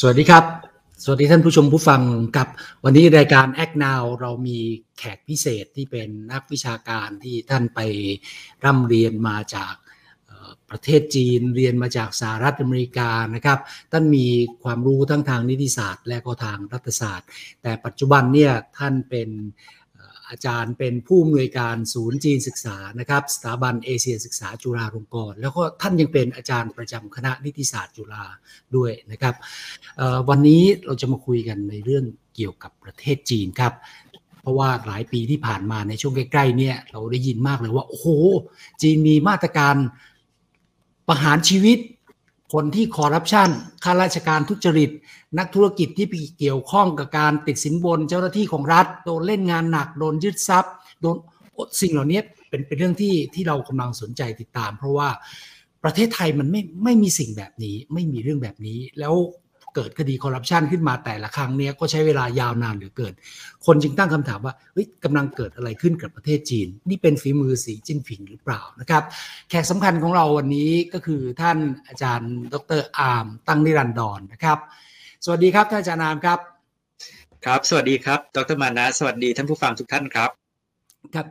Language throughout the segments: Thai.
สวัสดีครับ สวัสดีท่านผู้ชมผู้ฟังกับวันนี้รายการ Act Now เรามีแขกพิเศษที่เป็นนักวิชาการที่ท่านไปร่ำเรียนมาจากประเทศจีนเรียนมาจากสหรัฐอเมริกานะครับท่านมีความรู้ทั้งทางนิติศาสตร์ และก็ทางรัฐศาสตร์ แต่ปัจจุบันเนี่ยท่านเป็น อาจารย์เป็นผู้อำนวยการศูนย์จีนศึกษานะครับสถาบันเอเชียศึกษาจุฬาลงกรณ์แล้วก็ท่านยังเป็นอาจารย์ประจำคณะนิติศาสตร์จุฬาด้วยนะครับวันนี้เราจะมาคุยกันในเรื่องเกี่ยวกับประเทศจีนครับ เพราะว่าหลายปีที่ผ่านมาในช่วงใกล้ๆเนี่ยเราได้ยินมากเลยว่าโอ้โหจีนมีมาตรการประหารชีวิต คนที่คอร์รัปชันข้าราชการทุจริต นักธุรกิจที่เกี่ยวข้องกับการติดสินบนเจ้าหน้าที่ของรัฐ โดนเล่นงานหนัก โดนยึดทรัพย์ โดนสิ่งเหล่านี้เป็นเป็นเรื่องที่ที่เรากำลังสนใจติดตาม เพราะว่าประเทศไทยมันไม่ไม่มีสิ่งแบบนี้ ไม่มีเรื่องแบบนี้ แล้ว เกิดคดีคอร์รัปชันขึ้นมาแต่ละครั้งเนี้ยก็ใช้เวลายาวนานเหลือเกิน คนจึงตั้งคำถามว่าเฮ้ยกำลังเกิดอะไรขึ้นกับประเทศจีน นี่เป็นฝีมือสีจิ้นผิงหรือเปล่านะครับ แขกสำคัญของเราวันนี้ก็คือท่านอาจารย์ดร.อาร์มตั้งนิรันดร นะครับ สวัสดีครับท่านอาจารย์อาร์มครับ ครับ สวัสดีครับ ดร.มานะสวัสดีท่านผู้ฟังทุกท่านครับ ครับ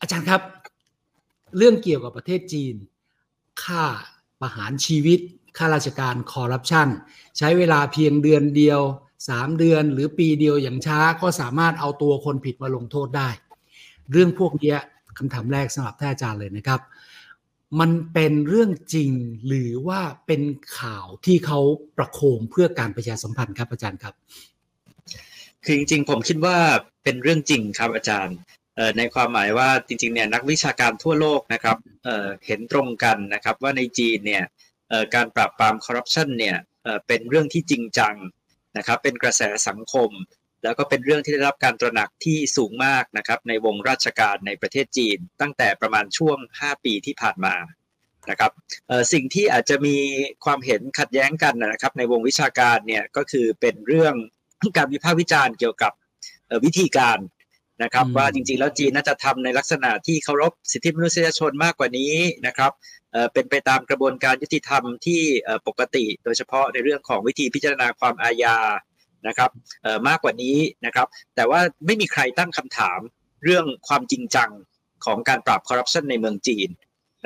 อาจารย์ครับ เรื่องเกี่ยวกับประเทศจีน ค่า ประหารชีวิตข้าราชการคอร์รัปชันใช้เวลาเพียงเดือนเดียว 3 เดือนหรือปีเดียวอย่างช้าก็สามารถเอาตัวคนผิดมาลงโทษได้ เรื่องพวกนี้คำถามแรกสำหรับท่านอาจารย์เลยนะครับ มันเป็นเรื่องจริงหรือว่าเป็นข่าวที่เขาประโคมเพื่อการประชาสัมพันธ์ครับอาจารย์ครับ คือจริงๆผมคิดว่าเป็นเรื่องจริงครับอาจารย์ ในความหมายว่าจริงๆเนี่ยนักวิชาการทั่วโลกนะครับเเห็นตรงกันนะครับว่าในจีนเนี่ยการปราบปรามคอร์รัปชันเนี่ยเป็นเรื่องที่จริงจังนะครับเป็นกระแสสังคม แล้วก็เป็นเรื่องที่ได้รับการตระหนักที่สูงมากนะครับในวงราชการในประเทศจีน ตั้งแต่ประมาณช่วง 5 ปีที่ผ่านมานะครับสิ่งที่อาจจะมีความเห็นขัดแย้งกันนะครับในวงวิชาการเนี่ยก็คือเป็นเรื่องการวิพากษ์วิจารณ์เกี่ยวกับวิธีการ นะครับว่าจริงๆแล้วจีนน่าจะทำในลักษณะที่เคารพสิทธิมนุษยชนมากกว่านี้นะครับเป็นไปตามกระบวนการยุติธรรมที่ปกติ โดยเฉพาะในเรื่องของวิธีพิจารณาความอาญานะครับมากกว่านี้นะครับ แต่ว่าไม่มีใครตั้งคำถามเรื่องความจริงจังของการปราบคอร์รัปชันในเมืองจีน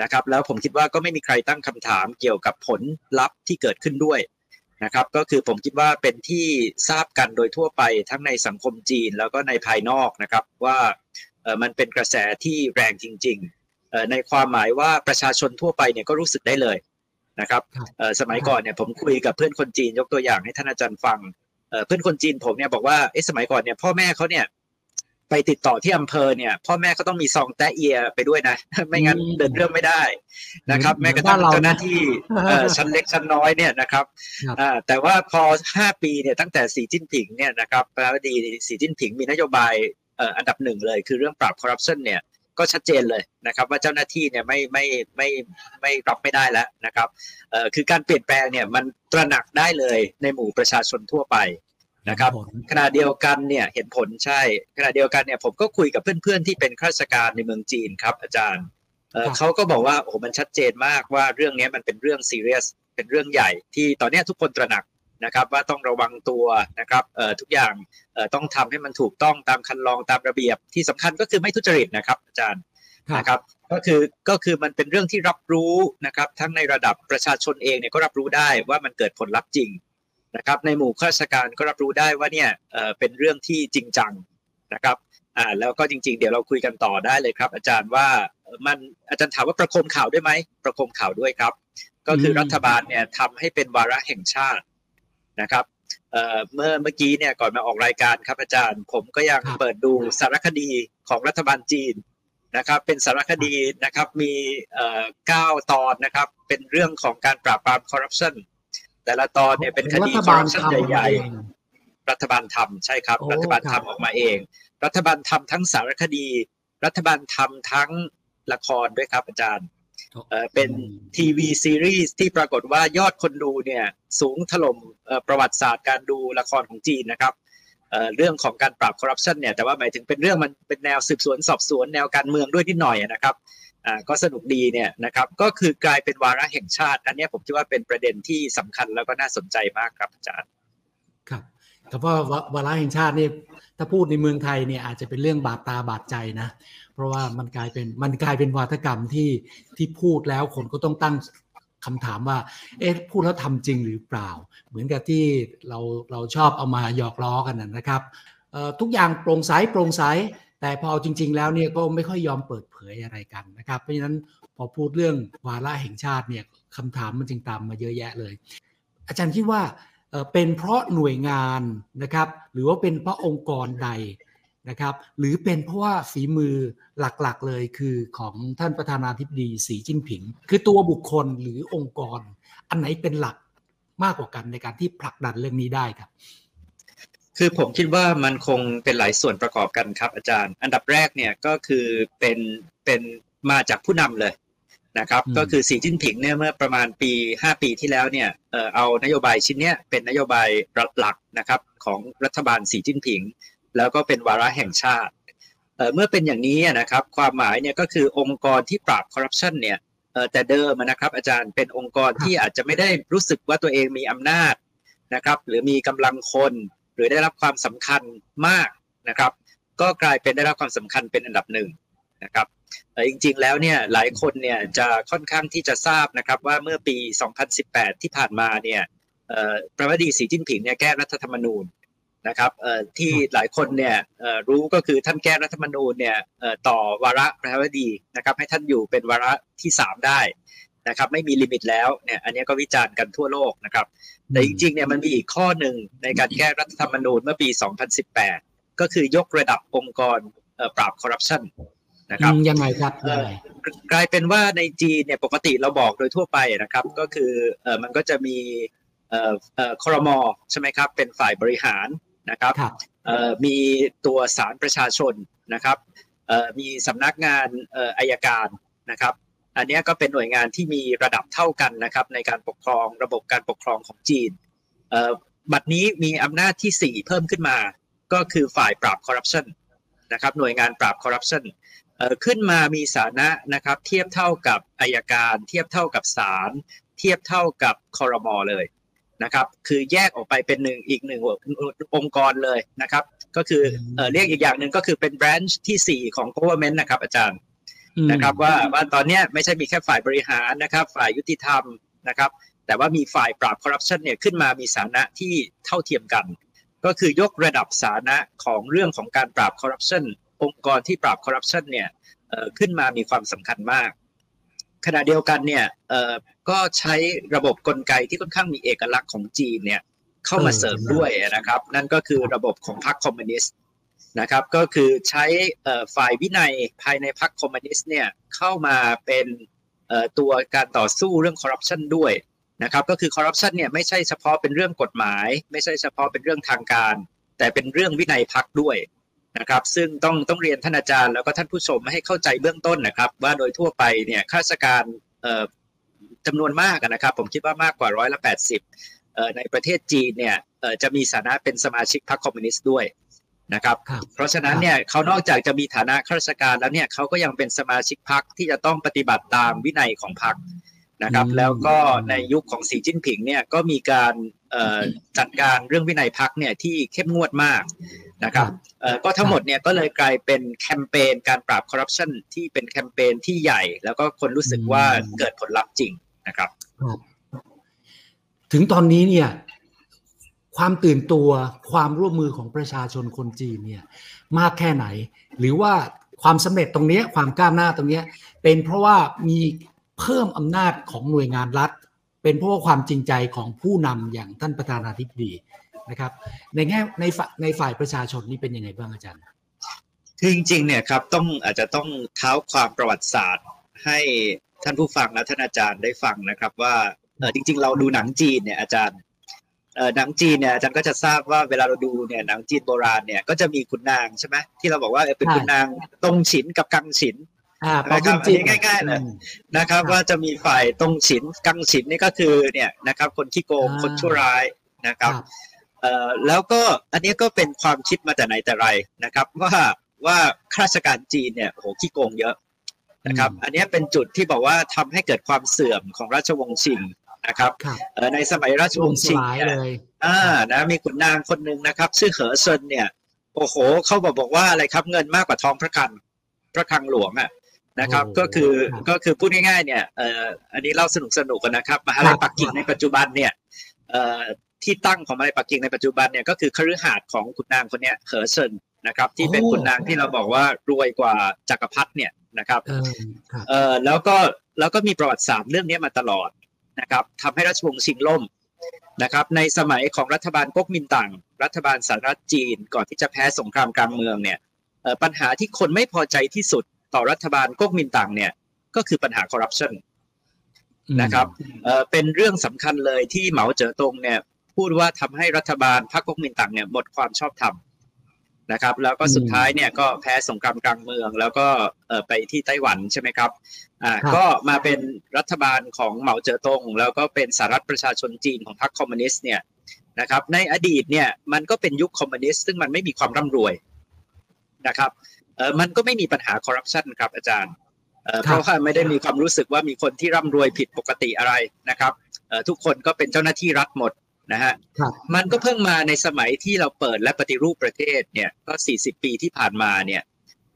นะครับ แล้วผมคิดว่าก็ไม่มีใครตั้งคำถามเกี่ยวกับผลลัพธ์ที่เกิดขึ้นด้วย นะครับ ก็คือผมคิดว่าเป็นที่ทราบกันโดยทั่วไปทั้งในสังคมจีนแล้วก็ในภายนอกนะครับว่ามันเป็นกระแสที่แรงจริงๆ ในความหมายว่าประชาชนทั่วไปเนี่ยก็รู้สึกได้เลยนะครับสมัยก่อนเนี่ยผมคุยกับเพื่อนคนจีนยกตัวอย่างให้ท่านอาจารย์ฟังเพื่อนคนจีนผมเนี่ยบอกว่าเอ๊ะสมัยก่อนเนี่ยพ่อแม่เขาเนี่ย ไปติดต่อที่อำเภอเนี่ย พ่อแม่เขาต้องมีซองแตะเอียไปด้วยนะ ไม่งั้นเดินเรื่องไม่ได้นะครับ แม้กระทั่งเจ้าหน้าที่ชั้นเล็กชั้นน้อยเนี่ยนะครับแต่ว่าพอห้าปีเนี่ยตั้งแต่สีจิ้นผิงเนี่ยนะครับพระดีสีจิ้นผิงมีนโยบายอันดับหนึ่งเลย คือเรื่องปราบคอร์รัปชันเนี่ยก็ชัดเจนเลยนะครับว่าเจ้าหน้าที่เนี่ยไม่ไม่ไม่ไม่รับไม่ได้แล้วนะครับเอ่อคือการเปลี่ยนแปลงเนี่ยมันตระหนักได้เลยในหมู่ประชาชนทั่วไป นะครับขณะเดียวกันเนี่ยเห็นผลใช่ขณะเดียวกันเนี่ยผมก็คุยกับเพื่อนๆที่เป็นข้าราชการในเมืองจีนครับ อาจารย์เขาก็บอกว่าโอ้โหมันชัดเจนมากว่าเรื่องนี้มันเป็นเรื่องซีเรียสเป็นเรื่องใหญ่ที่ตอนนี้ทุกคนตระหนักนะครับว่าต้องระวังตัวนะครับทุกอย่างต้องทำให้มันถูกต้องตามคันลองตามระเบียบที่สำคัญก็คือไม่ทุจริตนะครับ อาจารย์นะครับก็คือก็คือมันเป็นเรื่องที่รับรู้นะครับทั้งในระดับประชาชนเองเนี่ยก็รับรู้ได้ว่ามันเกิดผลลัพธ์จริง นะครับในหมู่ข้าราชการก็รับรู้ได้ว่าเนี่ยเป็นเรื่องที่จริงจังนะครับอ่าแล้วก็จริง ๆ เดี๋ยวเราคุยกันต่อได้เลยครับ อาจารย์ว่ามันอาจารย์ถามว่าประโคมข่าวด้วยไหมประโคมข่าวด้วยครับ ก็คือรัฐบาลเนี่ยทำให้เป็นวาระแห่งชาตินะครับเมื่อเมื่อกี้เนี่ยก่อนมาออกรายการครับอาจารย์ ผมก็ยังเปิดดูสารคดีของรัฐบาลจีนนะครับ เป็นสารคดีนะครับมีเก้าตอนนะครับ เป็นเรื่องของการปราบปรามคอร์รัปชัน แต่ละตอนเนี่ยเป็นคดีคอร์รัปชันใหญ่ๆรัฐบาลทำใช่ครับ รัฐบาลทำออกมาเอง รัฐบาลทำทั้งสารคดี รัฐบาลทำทั้งละครด้วยครับอาจารย์เป็นทีวีซีรีส์ที่ปรากฏว่ายอดคนดูเนี่ยสูงถล่มประวัติศาสตร์การดูละครของจีนนะครับเรื่องของการปราบคอร์รัปชันเนี่ยแต่ว่าหมายถึงเป็นเรื่องมันเป็นแนวสืบสวนสอบสวนแนวการเมืองด้วยนิดหน่อยนะครับ อ่าก็สนุกดีเนี่ยนะครับก็คือกลายเป็นวาระแห่งชาติ อันนี้ผมคิดว่าเป็นประเด็นที่สำคัญแล้วก็น่าสนใจมากครับอาจารย์ครับแต่ว่าวาระแห่งชาตินี่ถ้าพูดในเมืองไทยเนี่ยอาจจะเป็นเรื่องบาดตาบาดใจนะ เพราะว่ามันกลายเป็นมันกลายเป็นวาทกรรมที่ที่พูดแล้วคนก็ต้องตั้งคำถามว่า เอ๊ะพูดแล้วทำจริงหรือเปล่า เหมือนกับที่เราเราชอบเอามาหยอกล้อกันนะครับทุกอย่างโปร่งใสโปร่งใส แต่พอจริง ๆ แล้วเนี่ยก็ไม่ค่อยยอมเปิดเผยอะไรกันนะครับ เพราะฉะนั้นพอพูดเรื่องวาระแห่งชาติเนี่ยคำถามมันจึงตามมาเยอะแยะเลย อาจารย์คิดว่าเป็นเพราะหน่วยงานนะครับ หรือว่าเป็นเพราะองค์กรใดนะครับ หรือเป็นเพราะว่าฝีมือหลักๆเลยคือของท่านประธานาธิบดีสีจิ้นผิง คือตัวบุคคลหรือองค์กร อันไหนเป็นหลักมากกว่ากันในการที่ผลักดันเรื่องนี้ได้ครับ คือผมคิดว่ามันคงเป็นหลายส่วนประกอบกันครับอาจารย์ อันดับแรกเนี่ยก็คือเป็นเป็นมาจากผู้นำเลยนะครับก็คือสีจิ้นผิงเนี่ยเมื่อประมาณปี 5 ปีที่แล้วเนี่ยเออเอานโยบายชิ้นนี้เป็นนโยบายหลักนะครับของรัฐบาลสีจิ้นผิง แล้วก็เป็นวาระแห่งชาติเเมื่อเป็นอย่างนี้นะครับความหมายเนี่ยก็คือองค์กรที่ปราบคอร์รัปชันเนี่ยแต่เดิมนะครับอาจารย์เป็นองค์กรที่อาจจะไม่ได้รู้สึกว่าตัวเองมีอำนาจนะครับหรือมีกำลังคน หรือได้รับความสำคัญมากนะครับ ก็กลายเป็นได้รับความสำคัญเป็นอันดับหนึ่งนะครับจริงๆแล้วเนี่ยหลายคนเนี่ยจะค่อนข้างที่จะทราบนะครับว่าเมื่อปี 2018 ที่ผ่านมาเนี่ยประธานาธิบดีสีจิ้นผิงเนี่ยแก้รัฐธรรมนูญนะครับที่หลายคนเนี่ยรู้ก็คือท่านแก้รัฐธรรมนูญเนี่ยต่อวาระประธานาธิบดีนะครับให้ท่านอยู่เป็นวาระที่ 3 ได้ นะครับไม่มีลิมิตแล้วเนี่ยอันนี้ก็วิจารณ์กันทั่วโลกนะครับแต่จริงๆเนี่ยมันมีอีกข้อหนึ่งในการแก้รัฐธรรมนูญเมื่อปี 2018 ก็คือยกระดับองค์กรปราบคอร์รัปชันนะครับยังไงครับกลายเป็นว่าในจีนเนี่ยปกติเราบอกโดยทั่วไปนะครับ ก็คือมันก็จะมีคอรมอใช่ไหมครับ เป็นฝ่ายบริหารนะครับมีตัวสารประชาชนนะครับมีสำนักงานอายการนะครับ อันนี้ก็เป็นหน่วยงานที่มีระดับเท่ากันนะครับในการปกครองระบบการปกครองของจีนบัดนี้มีอำนาจที่ 4 เพิ่มขึ้นมา ก็คือฝ่ายปราบคอร์รัปชันนะครับหน่วยงานปราบคอร์รัปชันขึ้นมามีสานะนะครับเทียบเท่ากับอายการ เทียบเท่ากับศาลเทียบเท่ากับคอรมอเลยนะครับคือแยกออกไปเป็นหนึ่งอีกหนึ่งองค์กรเลยนะครับก็คือเรียกอีกอย่างหนึ่งก็คือเป็นแบรนช์ที่ 4 ของ government นะครับอาจารย์ นะครับว่าว่าตอนนี้ไม่ใช่มีแค่ฝ่ายบริหารนะครับ ฝ่ายยุติธรรมนะครับ แต่ว่ามีฝ่ายปราบคอร์รัปชันเนี่ยขึ้นมามีสานะที่เท่าเทียมกัน ก็คือยกระดับสานะของเรื่องของการปราบคอร์รัปชันองค์กรที่ปราบคอร์รัปชันเนี่ยขึ้นมามีความสำคัญมาก ขณะเดียวกันเนี่ยก็ใช้ระบบกลไกที่ค่อนข้างมีเอกลักษณ์ของจีนเนี่ยเข้ามาเสริมด้วยนะครับ นั่นก็คือระบบของพรรคคอมมิวนิสต์ นะครับก็คือใช้ฝ่ายวินัยภายในพรรคคอมมิวนิสต์เนี่ยเข้ามาเป็นตัวการต่อสู้เรื่องคอร์รัปชันด้วยนะครับก็คือคอร์รัปชันเนี่ยไม่ใช่เฉพาะเป็นเรื่องกฎหมาย ไม่ใช่เฉพาะเป็นเรื่องทางการ แต่เป็นเรื่องวินัยพรรคด้วยนะครับซึ่งต้องต้องเรียนท่านอาจารย์แล้วก็ท่านผู้ชมให้เข้าใจเบื้องต้นนะครับ ว่าโดยทั่วไปเนี่ยข้าราชการจำนวนมากนะครับ ผมคิดว่ามากกว่าร้อยละแปดสิบในประเทศจีนเนี่ยจะมีฐานะเป็นสมาชิกพรรคคอมมิวนิสต์ด้วย นะครับเพราะฉะนั้นเนี่ยเขานอกจากจะมีฐานะข้าราชการแล้วเนี่ยเขาก็ยังเป็นสมาชิกพรรคที่จะต้องปฏิบัติตามวินัยของพรรคนะครับแล้วก็ในยุคของสีจิ้นผิงเนี่ยก็มีการจัดการเรื่องวินัยพรรคเนี่ยที่เข้มงวดมากนะครับก็ทั้งหมดเนี่ยก็เลยกลายเป็นแคมเปญการปราบคอร์รัปชันที่เป็นแคมเปญที่ใหญ่ แล้วก็คนรู้สึกว่าเกิดผลลัพธ์จริงนะครับ ถึงตอนนี้เนี่ย ความตื่นตัวความร่วมมือของประชาชนคนจีนเนี่ยมากแค่ไหน หรือว่าความสำเร็จตรงนี้ความก้าวหน้าตรงนี้เป็นเพราะว่ามีเพิ่มอำนาจของหน่วยงานรัฐ เป็นเพราะว่าความจริงใจของผู้นำอย่างท่านประธานาธิบดีนะครับ ในแง่ในในฝ่ายประชาชนนี่เป็นยังไงบ้างอาจารย์คือจริงๆเนี่ยครับต้องอาจจะต้องเท้าความประวัติศาสตร์ให้ท่านผู้ฟังและท่านอาจารย์ได้ฟังนะครับว่าจริง ๆ เราดูหนังจีนเนี่ยอาจารย์ หนังจีนเนี่ยอาจารย์ก็จะทราบว่าเวลาเราดูเนี่ยหนังจีนโบราณเนี่ยก็จะมีขุนนางใช่ไหมที่เราบอกว่าเป็นขุนนางตรงฉินกับกังฉินนะครับอันนี้ง่ายๆเลยนะครับ ว่าจะมีฝ่ายตรงฉินกังฉินนี่ก็คือเนี่ยนะครับ คนขี้โกงคนชั่วร้ายนะครับแล้วก็อันนี้ก็เป็นความคิดมาแต่ไหนแต่ไรนะครับ ว่าว่าข้าราชการจีนเนี่ยโหขี้โกงเยอะนะครับ อันนี้เป็นจุดที่บอกว่าทำให้เกิดความเสื่อมของราชวงศ์ชิง นะครับในสมัยราชวงศ์ชิงเลยอ่านะมีขุนนางคนหนึ่งนะครับ ชื่อเหอเซินเนี่ยโอ้โหเขาบอกบอกว่าอะไรครับเงินมากกว่าทองพระคลังพระคลังหลวงอะนะครับก็คือก็คือพูดง่ายๆเนี่ยเอ่ออันนี้เล่าสนุกสนุกกันนะครับมหาลัยปักกิ่งในปัจจุบันเนี่ยเอ่อที่ตั้งของมหาลัยปักกิ่งในปัจจุบันเนี่ยก็คือคฤหาสน์ของขุนนางคนนี้เหอเซินนะครับที่เป็นขุนนางที่เราบอกว่ารวยกว่าจักรพรรดิเนี่ยนะครับเอ่อแล้วก็แล้วก็มีประวัติศาสตร์เรื่องนี้มาตลอด นะครับทำให้ราชวงศ์ชิงล่มนะครับ ในสมัยของรัฐบาลก๊กมินตั๋งรัฐบาลสหรัฐจีน ก่อนที่จะแพ้สงครามกลางเมืองเนี่ยปัญหาที่คนไม่พอใจที่สุดต่อรัฐบาลก๊กมินตั๋งเนี่ยก็คือปัญหาคอร์รัปชันนะครับเป็นเรื่องสำคัญเลยที่เหมาเจ๋อตงเนี่ยพูดว่าทำให้รัฐบาลพรรคก๊กมินตั๋งเนี่ยหมดความชอบธรรม นะครับ แล้วก็สุดท้ายเนี่ยก็แพ้สงครามกลางเมือง แล้วก็ไปที่ไต้หวันใช่ไหมครับอ่าก็มาเป็นรัฐบาลของเหมาเจ๋อตง แล้วก็เป็นสาธารณรัฐประชาชนจีนของพรรคคอมมิวนิสต์เนี่ยนะครับ ในอดีตเนี่ยมันก็เป็นยุคคอมมิวนิสต์ซึ่งมันไม่มีความร่ำรวยนะครับเออมันก็ไม่มีปัญหาคอร์รัปชันครับอาจารย์เเพราะว่าไม่ได้มีความรู้สึกว่ามีคนที่ร่ำรวยผิดปกติอะไรนะครับทุกคนก็เป็นเจ้าหน้าที่รัฐหมด นะฮะมันก็เพิ่งมาในสมัยที่เราเปิดและปฏิรูปประเทศเนี่ยก็ 40 ปีที่ผ่านมาเนี่ย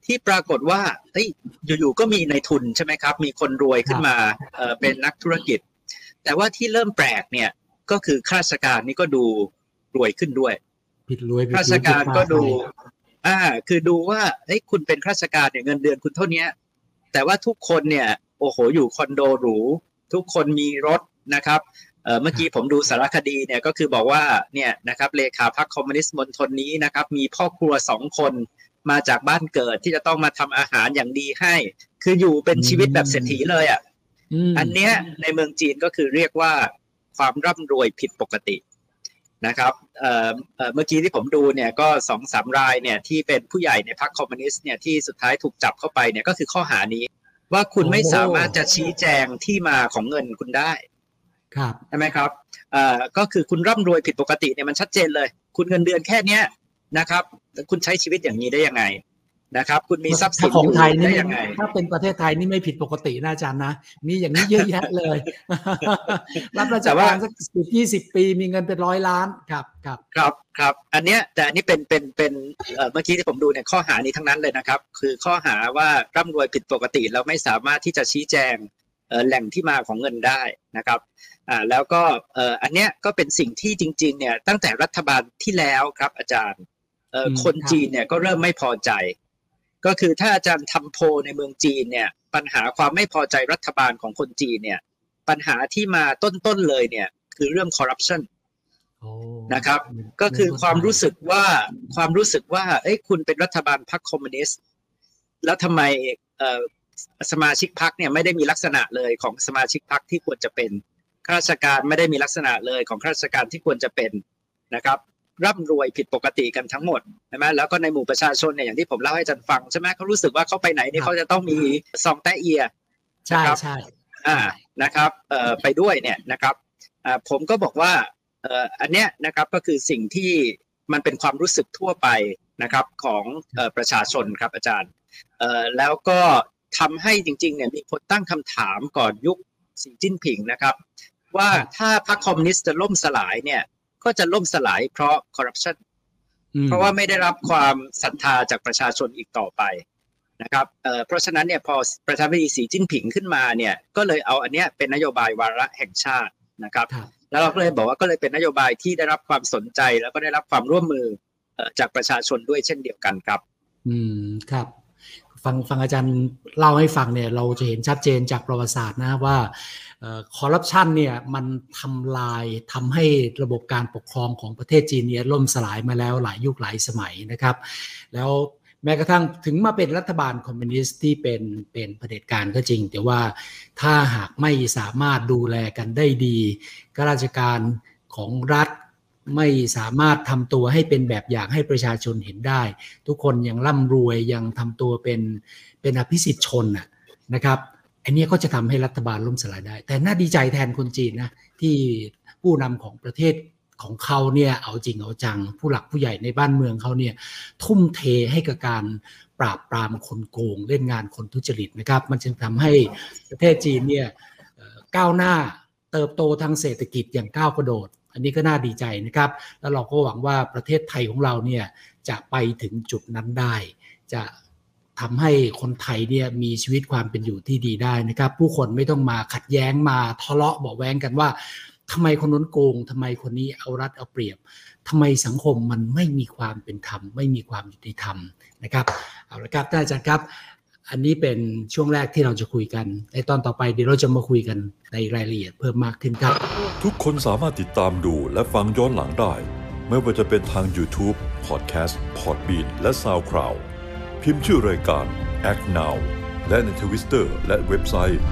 ที่ปรากฏว่าเฮ้ยอยู่ๆก็มีในทุนใช่ไหมครับ มีคนรวยขึ้นมาเเป็นนักธุรกิจ แต่ว่าที่เริ่มแปลกเนี่ยก็คือข้าราชการนี่ก็ดูรวยขึ้นด้วย ผิดรวยข้าราชการก็ดู อ่า คือดูว่าเฮ้ยคุณเป็นข้าราชการเนี่ยเงินเดือนคุณเท่านี้แต่ว่าทุกคนเนี่ยโอ้โหอยู่คอนโดหรูทุกคนมีรถนะครับ เมื่อกี้ผมดูสารคดีเนี่ยก็คือบอกว่าเนี่ยนะครับเลขาพรรคคอมมิวนิสต์มณฑลนี้นะครับมีพ่อครัวสองคนมาจากบ้านเกิดที่จะต้องมาทำอาหารอย่างดีให้ คืออยู่เป็นชีวิตแบบเศรษฐีเลยอะอันเนี้ยในเมืองจีนก็คือเรียกว่าความร่ำรวยผิดปกตินะครับเมื่อกี้ที่ผมดูเนี่ยก็สองสามรายเนี่ยที่เป็นผู้ใหญ่ในพรรคคอมมิวนิสต์เนี่ยที่สุดท้ายถูกจับเข้าไปเนี่ยก็คือข้อหานี้ ว่าคุณไม่สามารถจะชี้แจงที่มาของเงินคุณได้ ครับใช่ไหมครับก็คือคุณร่ำรวยผิดปกติเนี่ยมันชัดเจนเลย คุณเงินเดือนแค่เนี้ยนะครับคุณใช้ชีวิตอย่างนี้ได้ยังไงนะครับ คุณมีทรัพย์สินของไทยนี่ยังไง ถ้าเป็นประเทศไทยนี่ไม่ผิดปกตินะอาจารย์นะ มีอย่างนี้เยอะแยะเลย รับราชการสักสิบยี่สิบปีมีเงินเป็นร้อยล้านครับครับครับครับ อันเนี้ยแต่อันนี้เป็นเป็นเป็นเมื่อกี้ที่ผมดูเนี่ยข้อหานี้ทั้งนั้นเลยนะครับ คือข้อหาว่าร่ำรวยผิดปกติแล้วไม่สามารถที่จะชี้แจง แหล่งที่มาของเงินได้นะครับอ่าแล้วก็อันเนี้ยก็เป็นสิ่งที่จริงๆเนี่ยตั้งแต่รัฐบาลที่แล้วครับอาจารย์คนจีนเนี่ยก็เริ่มไม่พอใจ ก็คือถ้าอาจารย์ทำโพในเมืองจีนเนี่ยปัญหาความไม่พอใจรัฐบาลของคนจีนเนี่ยปัญหาที่มาต้นๆเลยเนี่ยคือเรื่องคอร์รัปชันนะครับก็คือความรู้สึกว่าความรู้สึกว่าเอ้ยคุณเป็นรัฐบาลพรรคคอมมิวนิสต์แล้วทำไม สมาชิกพรรคเนี่ยไม่ได้มีลักษณะเลยของสมาชิกพรรคที่ควรจะเป็นข้าราชการไม่ได้มีลักษณะเลยของข้าราชการที่ควรจะเป็นนะครับ ร่ำรวยผิดปกติกันทั้งหมดใช่ไหมแล้วก็ในหมู่ประชาชนเนี่ยอย่างที่ผมเล่าให้จันฟังใช่ไหมเขารู้สึกว่าเขาไปไหนนี่เขาจะต้องมีซองแตะเอียใช่ใช่อ่านะครับเอ่อไปด้วยเนี่ยนะครับอ่าผมก็บอกว่าเอ่ออันเนี้ยนะครับก็คือสิ่งที่มันเป็นความรู้สึกทั่วไปนะครับของเอ่อประชาชนครับอาจารย์เอ่อแล้วก็ ทำให้จริงๆเนี่ยมีคนตั้งคำถามก่อนยุคสีจิ้นผิงนะครับ ว่าถ้าพรรคคอมมิวนิสต์จะล่มสลายเนี่ย ก็จะล่มสลายเพราะคอร์รัปชันเพราะว่าไม่ได้รับความศรัทธาจากประชาชนอีกต่อไปนะครับเพราะฉะนั้นเนี่ยพอประธานาธิบดีสีจิ้นผิงขึ้นมาเนี่ยก็เลยเอาอันเนี้ยเป็นนโยบายวาระแห่งชาตินะครับ แล้วเราก็เลยบอกว่าก็เลยเป็นนโยบายที่ได้รับความสนใจแล้วก็ได้รับความร่วมมือจากประชาชนด้วยเช่นเดียวกันครับ อืมครับ ฟังฟังอาจารย์เล่าให้ฟังเนี่ยเราจะเห็นชัดเจนจากประวัติศาสตร์นะว่าคอร์รัปชันเนี่ยมันทำลายทำให้ระบบการปกครองของประเทศจีนเนี่ยล่มสลายมาแล้วหลายยุคหลายสมัยนะครับ แล้วแม้กระทั่งถึงมาเป็นรัฐบาลคอมมิวนิสต์ที่เป็นเป็นเผด็จการก็จริง แต่ว่าถ้าหากไม่สามารถดูแลกันได้ดีข้าราชการของรัฐ ไม่สามารถทำตัวให้เป็นแบบอย่างให้ประชาชนเห็นได้ ทุกคนยังร่ำรวยยังทำตัวเป็นเป็นอภิสิทธิชนนะครับอันนี้ก็จะทำให้รัฐบาลล่มสลายได้ แต่น่าดีใจแทนคนจีนนะที่ผู้นำของประเทศของเขาเนี่ยเอาจริงเอาจัง ผู้หลักผู้ใหญ่ในบ้านเมืองเขาเนี่ยทุ่มเทให้กับการปราบปรามคนโกงเล่นงานคนทุจริตนะครับ มันจึงทำให้ประเทศจีนเนี่ยก้าวหน้าเติบโตทางเศรษฐกิจอย่างก้าวกระโดด อันนี้ก็น่าดีใจนะครับ แล้วเราก็หวังว่าประเทศไทยของเราเนี่ยจะไปถึงจุดนั้นได้ จะทำให้คนไทยเนี่ยมีชีวิตความเป็นอยู่ที่ดีได้นะครับ ผู้คนไม่ต้องมาขัดแย้งมาทะเลาะเบาแวงกันว่าทำไมคนนู้นโกงทำไมคนนี้เอารัดเอาเปรียบทำไมสังคมมันไม่มีความเป็นธรรม ไม่มีความยุติธรรมนะครับเอาละครับท่านอาจารย์ครับ อันนี้เป็นช่วงแรกที่เราจะคุยกัน ในตอนต่อไปเดี๋ยวเราจะมาคุยกันในรายละเอียดเพิ่มมากขึ้นครับ ทุกคนสามารถติดตามดูและฟังย้อนหลังได้ ไม่ว่าจะเป็นทาง YouTube, Podcast, Podbean และ SoundCloud พิมพ์ชื่อรายการ Act Now และในทวิสเตอร์และเว็บไซต์